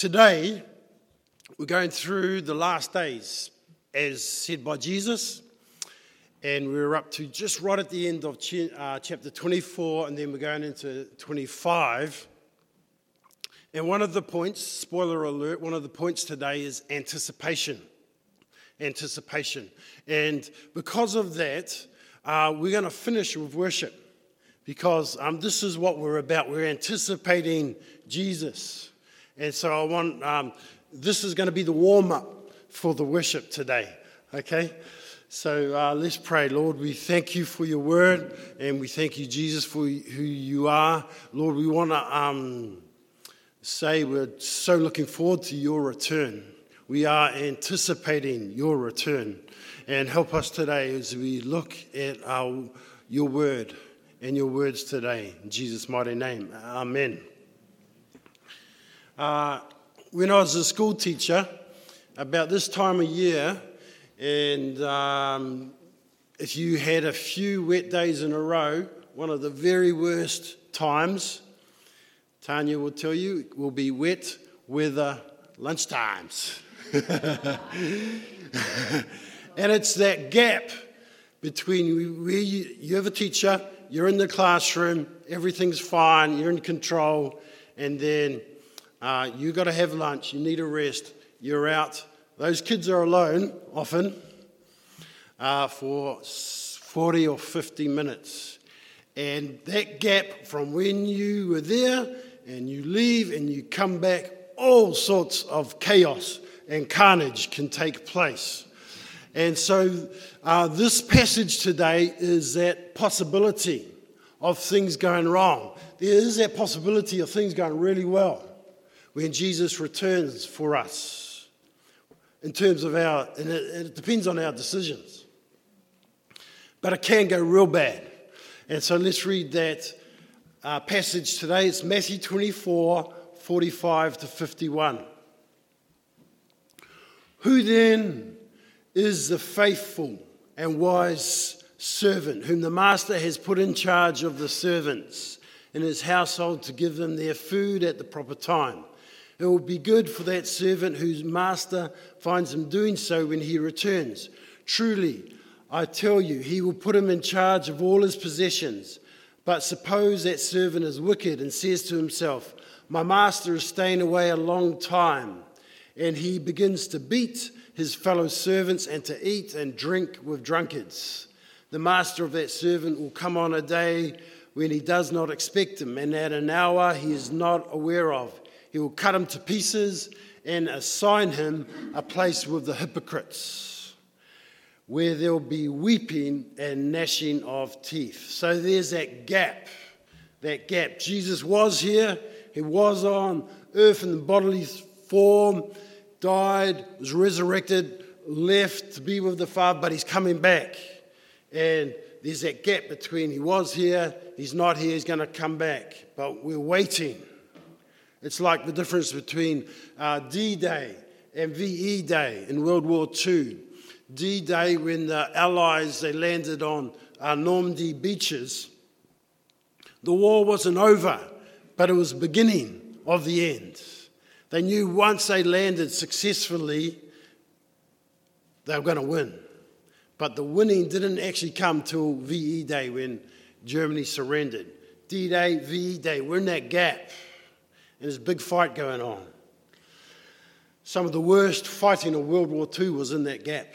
Today, we're going through the last days, as said by Jesus, and we're up to just right at the end of uh, chapter 24, and then we're going into 25. And one of the points, spoiler alert, one of the points today is anticipation. Anticipation. And because of that, uh, we're going to finish with worship because um, this is what we're about. We're anticipating Jesus. And so I want, um, this is going to be the warm up for the worship today, okay? So uh, let's pray. Lord, we thank you for your word, and we thank you, Jesus, for who you are. Lord, we want to um, say we're so looking forward to your return. We are anticipating your return. And help us today as we look at our, your word and your words today. In Jesus' mighty name. Amen. Uh, when I was a school teacher, about this time of year, and um, if you had a few wet days in a row, one of the very worst times, Tanya will tell you, will be wet weather lunchtimes. and it's that gap between where you, you have a teacher, you're in the classroom, everything's fine, you're in control, and then uh, you got to have lunch. You need a rest. You're out. Those kids are alone often uh, for 40 or 50 minutes. And that gap from when you were there and you leave and you come back, all sorts of chaos and carnage can take place. And so, uh, this passage today is that possibility of things going wrong. There is that possibility of things going really well when Jesus returns for us in terms of our, and it, it depends on our decisions. But it can go real bad. And so let's read that uh, passage today. It's Matthew 24 45 to 51. Who then is the faithful and wise servant whom the master has put in charge of the servants in his household to give them their food at the proper time? It will be good for that servant whose master finds him doing so when he returns. Truly, I tell you, he will put him in charge of all his possessions. But suppose that servant is wicked and says to himself, My master is staying away a long time, and he begins to beat his fellow servants and to eat and drink with drunkards. The master of that servant will come on a day when he does not expect him, and at an hour he is not aware of he will cut him to pieces and assign him a place with the hypocrites, where there'll be weeping and gnashing of teeth. So there's that gap. That gap. Jesus was here, he was on earth in the bodily form, died, was resurrected, left to be with the Father, but he's coming back. And there's that gap between he was here, he's not here, he's going to come back. But we're waiting. It's like the difference between uh, D Day and VE Day in World War II. D Day, when the Allies they landed on uh, Normandy beaches, the war wasn't over, but it was beginning of the end. They knew once they landed successfully, they were going to win. But the winning didn't actually come till VE Day when Germany surrendered. D Day, VE Day, we're in that gap there's a big fight going on. Some of the worst fighting of World War II was in that gap.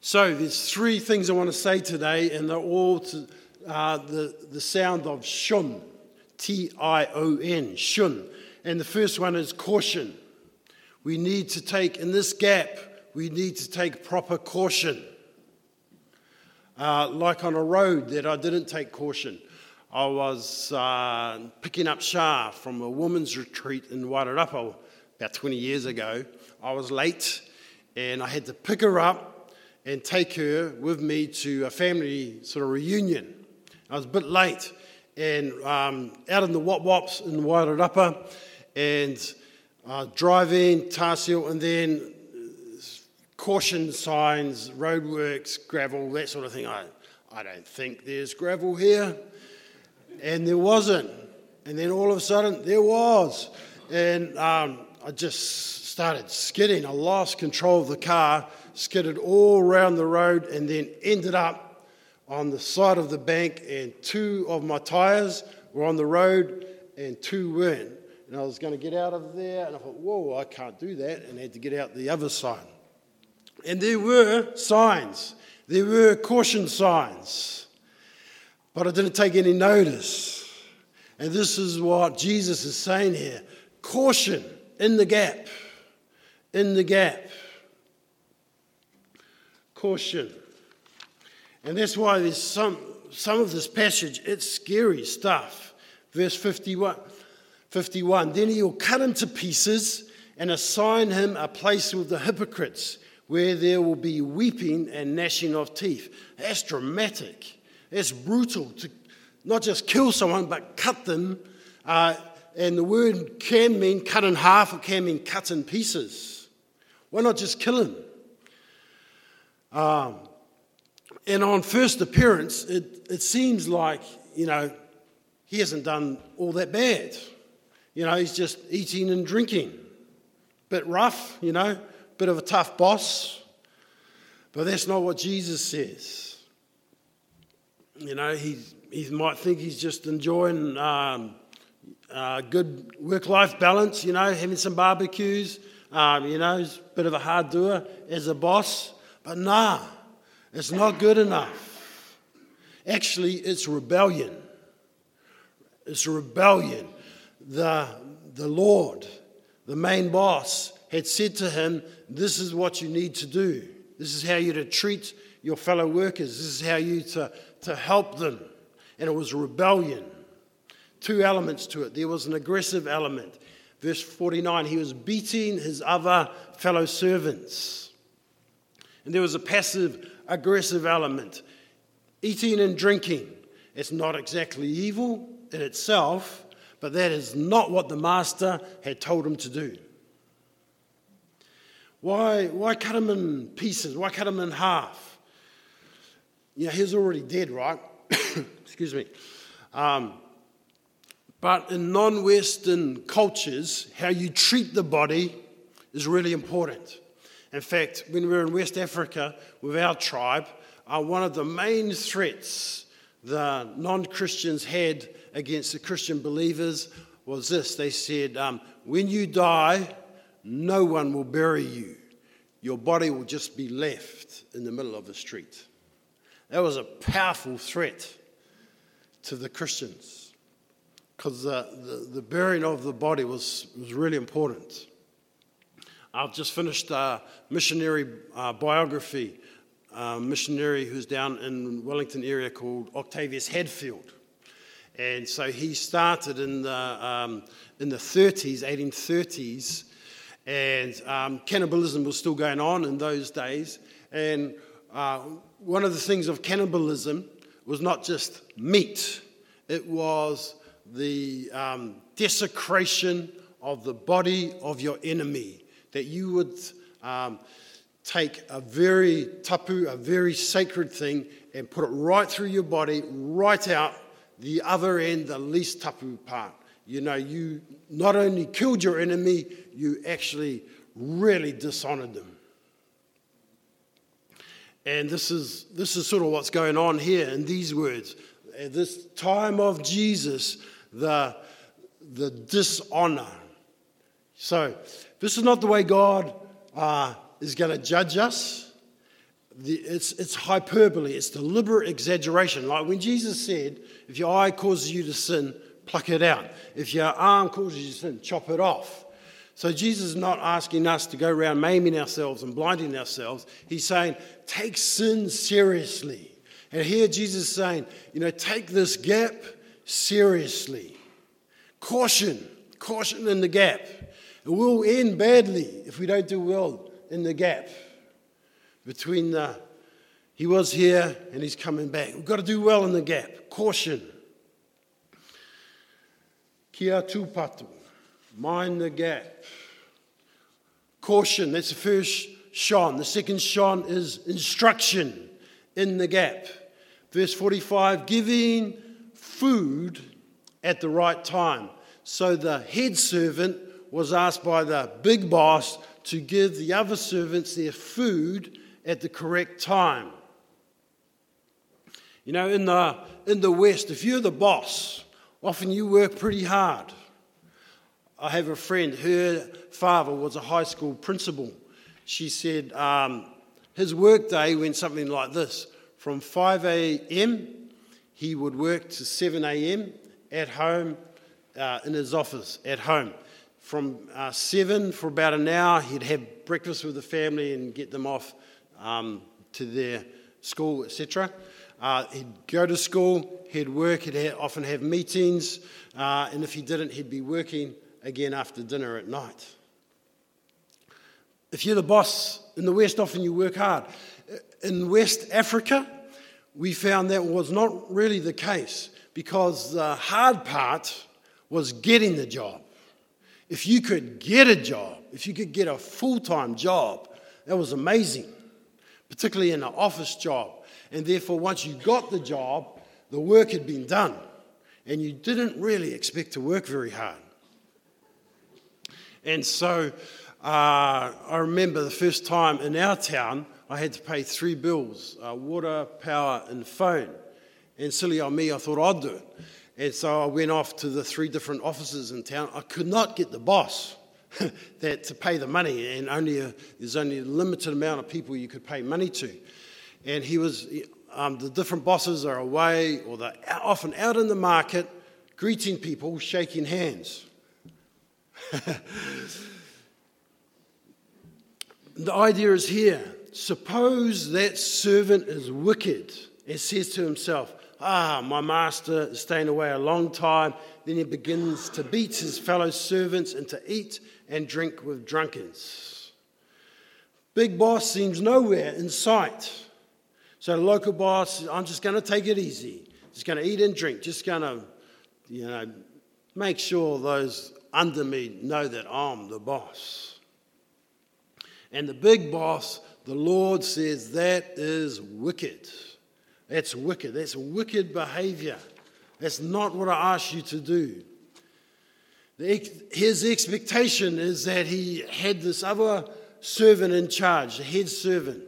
So there's three things I want to say today, and they're all to, uh, the, the sound of shun, T-I-O-N, shun. And the first one is caution. We need to take, in this gap, we need to take proper caution. Uh, like on a road that I didn't take caution. I was uh, picking up Shah from a women's retreat in Wairarapa about 20 years ago. I was late and I had to pick her up and take her with me to a family sort of reunion. I was a bit late and um, out in the Wop Wops in Wairarapa and uh, driving, Tarsio, and then caution signs, roadworks, gravel, that sort of thing. I, I don't think there's gravel here and there wasn't. And then all of a sudden, there was. and um, I just started skidding. I lost control of the car, skidded all around the road, and then ended up on the side of the bank. And two of my tires were on the road, and two weren't. And I was going to get out of there, and I thought, whoa, I can't do that, and had to get out the other side. And there were signs, there were caution signs, but I didn't take any notice. And this is what Jesus is saying here caution in the gap, in the gap. Caution. And that's why there's some, some of this passage, it's scary stuff. Verse 51, 51 Then he will cut him to pieces and assign him a place with the hypocrites where there will be weeping and gnashing of teeth. That's dramatic. That's brutal to not just kill someone, but cut them. Uh, and the word can mean cut in half, it can mean cut in pieces. Why not just kill him? Um, and on first appearance, it, it seems like, you know, he hasn't done all that bad. You know, he's just eating and drinking. Bit rough, you know, bit of a tough boss. But that's not what Jesus says. You know, he, he might think he's just enjoying um, uh, good work life balance, you know, having some barbecues. Um, you know, he's a bit of a hard doer as a boss. But nah, it's not good enough. Actually, it's rebellion. It's rebellion the, the Lord, the main boss, had said to him, This is what you need to do. This is how you're to treat your fellow workers. This is how you to, to help them. And it was rebellion. Two elements to it. There was an aggressive element. Verse 49, he was beating his other fellow servants. And there was a passive aggressive element. Eating and drinking. It's not exactly evil in itself, but that is not what the master had told him to do. Why, why cut him in pieces? Why cut him in half? You know, he's already dead, right? Excuse me. Um, but in non Western cultures, how you treat the body is really important. In fact, when we were in West Africa with our tribe, uh, one of the main threats the non Christians had against the Christian believers was this they said, um, When you die, no one will bury you. Your body will just be left in the middle of the street. That was a powerful threat to the Christians because the, the, the, burying of the body was, was really important. I've just finished a missionary uh, biography, a missionary who's down in Wellington area called Octavius Hadfield. And so he started in the, um, in the 30s, 1830s, and um, cannibalism was still going on in those days. And uh, one of the things of cannibalism was not just meat, it was the um, desecration of the body of your enemy. That you would um, take a very tapu, a very sacred thing, and put it right through your body, right out the other end, the least tapu part. You know, you not only killed your enemy, you actually really dishonored them. And this is, this is sort of what's going on here in these words. At this time of Jesus, the, the dishonor. So, this is not the way God uh, is going to judge us. The, it's, it's hyperbole, it's deliberate exaggeration. Like when Jesus said, if your eye causes you to sin, pluck it out. If your arm causes you to sin, chop it off. So Jesus is not asking us to go around maiming ourselves and blinding ourselves. He's saying, take sin seriously. And here Jesus is saying, you know, take this gap seriously. Caution, caution in the gap. It will end badly if we don't do well in the gap between the he was here and he's coming back. We've got to do well in the gap. Caution. Kia tupato. Mind the gap. Caution. That's the first shon. The second shon is instruction in the gap. Verse 45 giving food at the right time. So the head servant was asked by the big boss to give the other servants their food at the correct time. You know, in the, in the West, if you're the boss, often you work pretty hard. I have a friend, her father was a high school principal. She said um, his work day went something like this from 5 a.m., he would work to 7 a.m. at home, uh, in his office at home. From uh, 7 for about an hour, he'd have breakfast with the family and get them off um, to their school, etc. Uh, he'd go to school, he'd work, he'd ha- often have meetings, uh, and if he didn't, he'd be working again after dinner at night. If you're the boss in the West, often you work hard. In West Africa, we found that was not really the case because the hard part was getting the job. If you could get a job, if you could get a full time job, that was amazing, particularly in an office job. And therefore, once you got the job, the work had been done, and you didn't really expect to work very hard. And so uh, I remember the first time in our town, I had to pay three bills uh, water, power, and phone. And silly on me, I thought I'd do it. And so I went off to the three different offices in town. I could not get the boss that to pay the money, and only a, there's only a limited amount of people you could pay money to. And he was, um, the different bosses are away or they're often out in the market greeting people, shaking hands. the idea is here suppose that servant is wicked and says to himself, Ah, my master is staying away a long time. Then he begins to beat his fellow servants and to eat and drink with drunkards. Big boss seems nowhere in sight. So the local boss, I'm just going to take it easy. Just going to eat and drink. Just going to, you know, make sure those under me know that I'm the boss. And the big boss, the Lord says, that is wicked. That's wicked. That's wicked behavior. That's not what I asked you to do. His expectation is that he had this other servant in charge, the head servant,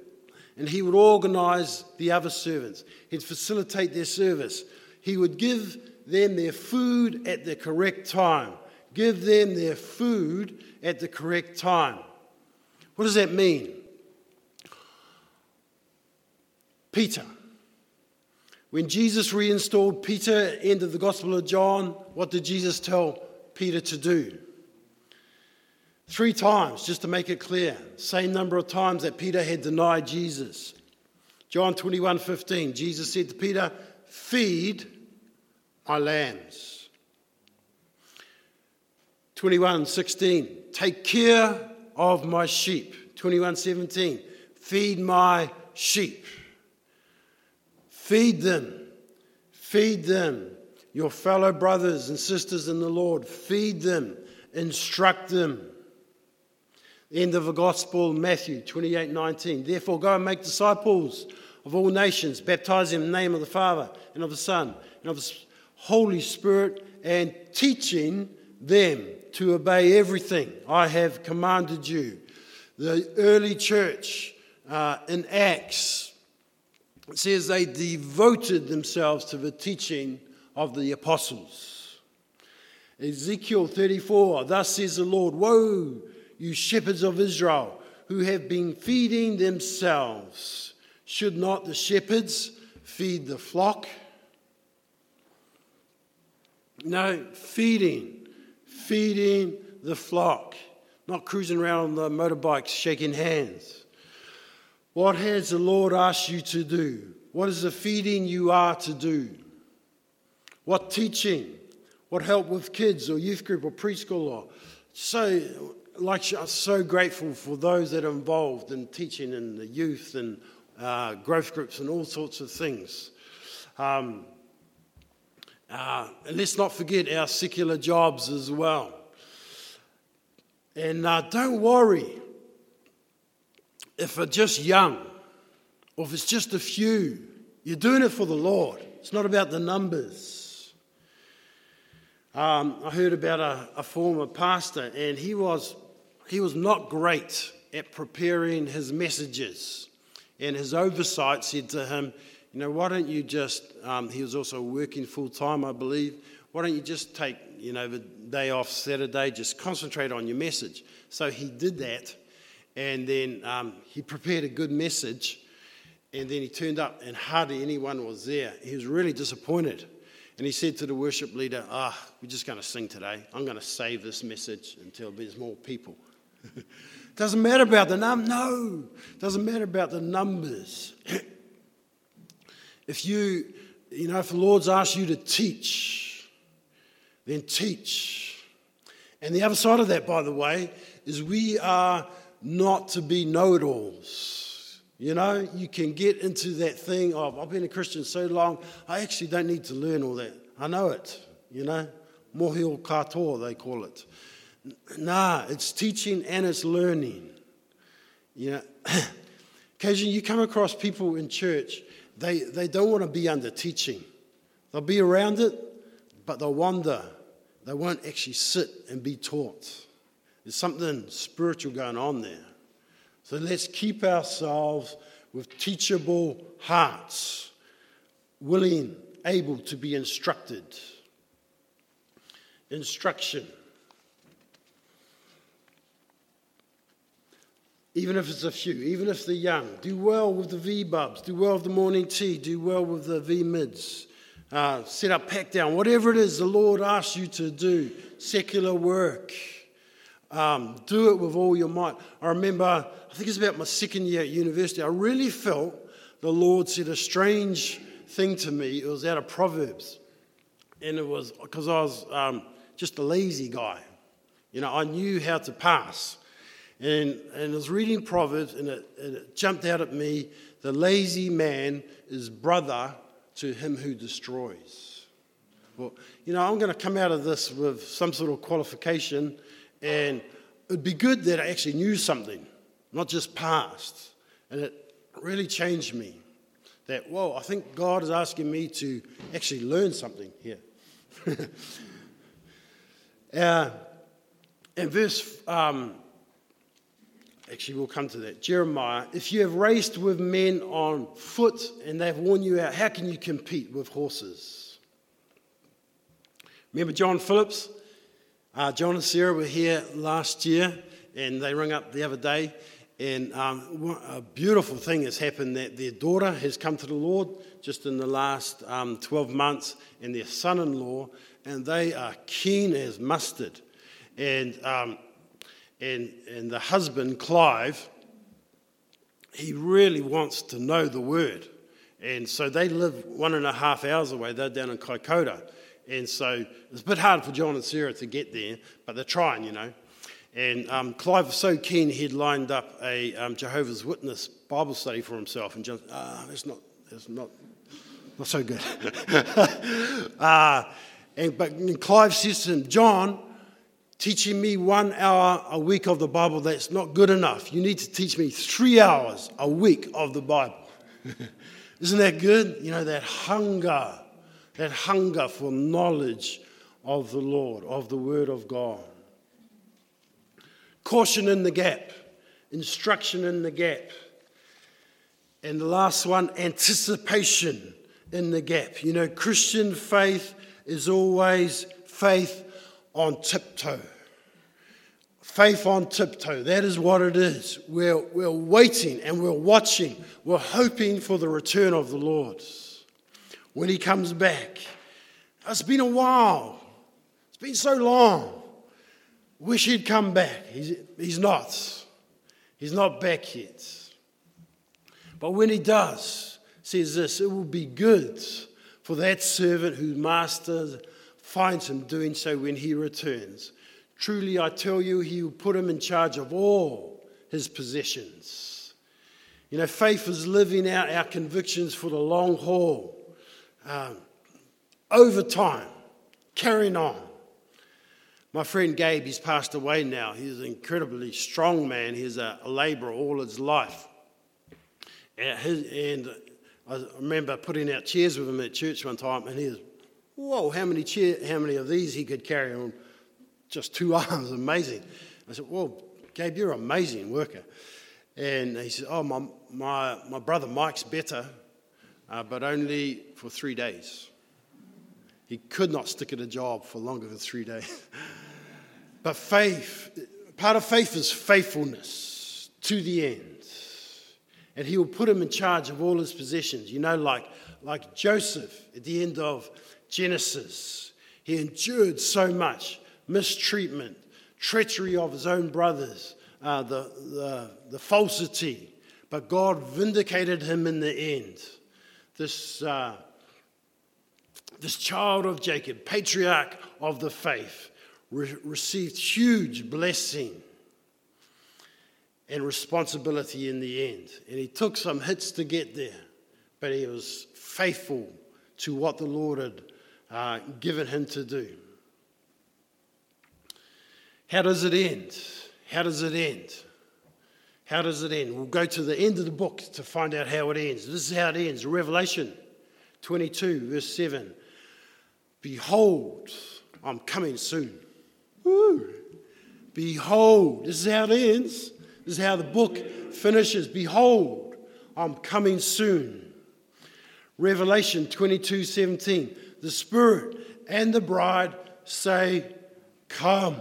and he would organize the other servants. He'd facilitate their service. He would give them their food at the correct time. Give them their food at the correct time. What does that mean? Peter. When Jesus reinstalled Peter, end of the Gospel of John, what did Jesus tell Peter to do? Three times, just to make it clear. Same number of times that Peter had denied Jesus. John 21 15, Jesus said to Peter, Feed my lambs. 21:16 Take care of my sheep. 21:17 Feed my sheep. Feed them. Feed them. Your fellow brothers and sisters in the Lord, feed them, instruct them. End of the gospel, Matthew 28 19. Therefore, go and make disciples of all nations, baptizing in the name of the Father and of the Son and of the Holy Spirit, and teaching them to obey everything I have commanded you. The early church uh, in Acts says they devoted themselves to the teaching of the apostles. Ezekiel 34, thus says the Lord, Woe, you shepherds of Israel, who have been feeding themselves. Should not the shepherds feed the flock? No, feeding feeding the flock, not cruising around on the motorbikes shaking hands. What has the Lord asked you to do? What is the feeding you are to do? What teaching? What help with kids or youth group or preschool or so like I'm so grateful for those that are involved in teaching and the youth and uh, growth groups and all sorts of things. Um, uh, and let's not forget our secular jobs as well. And uh, don't worry if it's just young or if it's just a few. You're doing it for the Lord. It's not about the numbers. um, I heard about a, a former pastor, and he was, he was not great at preparing his messages. And his oversight said to him, You know, why don't you just, um, he was also working full time, I believe, why don't you just take, you know, the day off Saturday, just concentrate on your message? So he did that, and then um, he prepared a good message, and then he turned up, and hardly anyone was there. He was really disappointed. And he said to the worship leader, Ah, oh, we're just going to sing today. I'm going to save this message until there's more people. Doesn't matter about the num. No, doesn't matter about the numbers. if you, you know, if the Lord's asked you to teach, then teach. And the other side of that, by the way, is we are not to be know-it-alls. You know, you can get into that thing of I've been a Christian so long, I actually don't need to learn all that. I know it. You know, mohio katoa they call it. Nah, it's teaching and it's learning. You know, occasionally you come across people in church, they, they don't want to be under teaching. They'll be around it, but they'll wander. They won't actually sit and be taught. There's something spiritual going on there. So let's keep ourselves with teachable hearts, willing, able to be instructed. Instruction. Even if it's a few, even if they're young. Do well with the V bubs, do well with the morning tea, do well with the V mids. Uh, set up pack down, whatever it is the Lord asks you to do, secular work. Um, do it with all your might. I remember, I think it's about my second year at university, I really felt the Lord said a strange thing to me. It was out of Proverbs. And it was because I was um, just a lazy guy. You know, I knew how to pass. And, and I was reading Proverbs, and it, and it jumped out at me the lazy man is brother to him who destroys. Well, you know, I'm going to come out of this with some sort of qualification, and it'd be good that I actually knew something, not just passed. And it really changed me. That, whoa, I think God is asking me to actually learn something here. uh, in verse um, Actually, we'll come to that. Jeremiah, if you have raced with men on foot and they've worn you out, how can you compete with horses? Remember John Phillips? Uh, John and Sarah were here last year and they rang up the other day. And um, a beautiful thing has happened that their daughter has come to the Lord just in the last um, 12 months, and their son in law, and they are keen as mustard. And um, and, and the husband, Clive, he really wants to know the word. And so they live one and a half hours away. They're down in Kaikoura. And so it's a bit hard for John and Sarah to get there, but they're trying, you know. And um, Clive was so keen, he'd lined up a um, Jehovah's Witness Bible study for himself. And John, ah, it's not, it's not, not so good. uh, and, but and Clive says to him, John, teaching me one hour a week of the Bible, that's not good enough. You need to teach me three hours a week of the Bible. Isn't that good? You know, that hunger, that hunger for knowledge of the Lord, of the Word of God. Caution in the gap, instruction in the gap. And the last one, anticipation in the gap. You know, Christian faith is always faith on tiptoe. Faith on tiptoe, that is what it is. We're, we're waiting and we're watching. We're hoping for the return of the Lord. When He comes back, it's been a while, it's been so long. Wish He'd come back. He's, he's not. He's not back yet. But when He does, says this, it will be good for that servant whose master finds him doing so when he returns. Truly, I tell you, he will put him in charge of all his possessions. You know, faith is living out our convictions for the long haul, um, over time, carrying on. My friend Gabe, he's passed away now. He's an incredibly strong man. He's a, a labourer all his life. And, his, and I remember putting out chairs with him at church one time, and he was whoa, how many, chair, how many of these he could carry on just two arms? Amazing. I said, well, Gabe, you're an amazing worker. And he said, oh, my, my, my brother Mike's better, uh, but only for three days. He could not stick at a job for longer than three days. but faith, part of faith is faithfulness to the end. And he will put him in charge of all his possessions. You know, like, like Joseph at the end of Genesis, he endured so much mistreatment, treachery of his own brothers, uh, the, the, the, falsity. But God vindicated him in the end. This, uh, this child of Jacob, patriarch of the faith, re- received huge blessing and responsibility in the end. And he took some hits to get there, but he was faithful to what the Lord had uh, given him to do. How does it end? How does it end? How does it end? We'll go to the end of the book to find out how it ends. This is how it ends Revelation 22, verse 7. Behold, I'm coming soon. Woo. Behold, this is how it ends. This is how the book finishes. Behold, I'm coming soon. Revelation 22 17. The Spirit and the bride say, Come.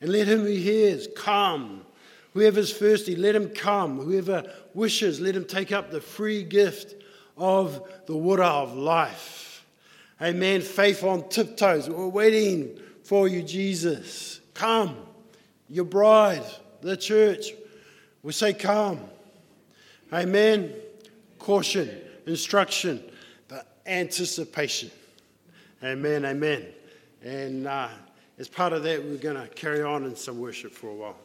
And let him who hears come. Whoever's thirsty, let him come. Whoever wishes, let him take up the free gift of the water of life. Amen. Faith on tiptoes. We're waiting for you, Jesus. Come, your bride the church. We say, Come. Amen. Caution, instruction, anticipation. Amen, amen. And uh, as part of that, we're going to carry on in some worship for a while.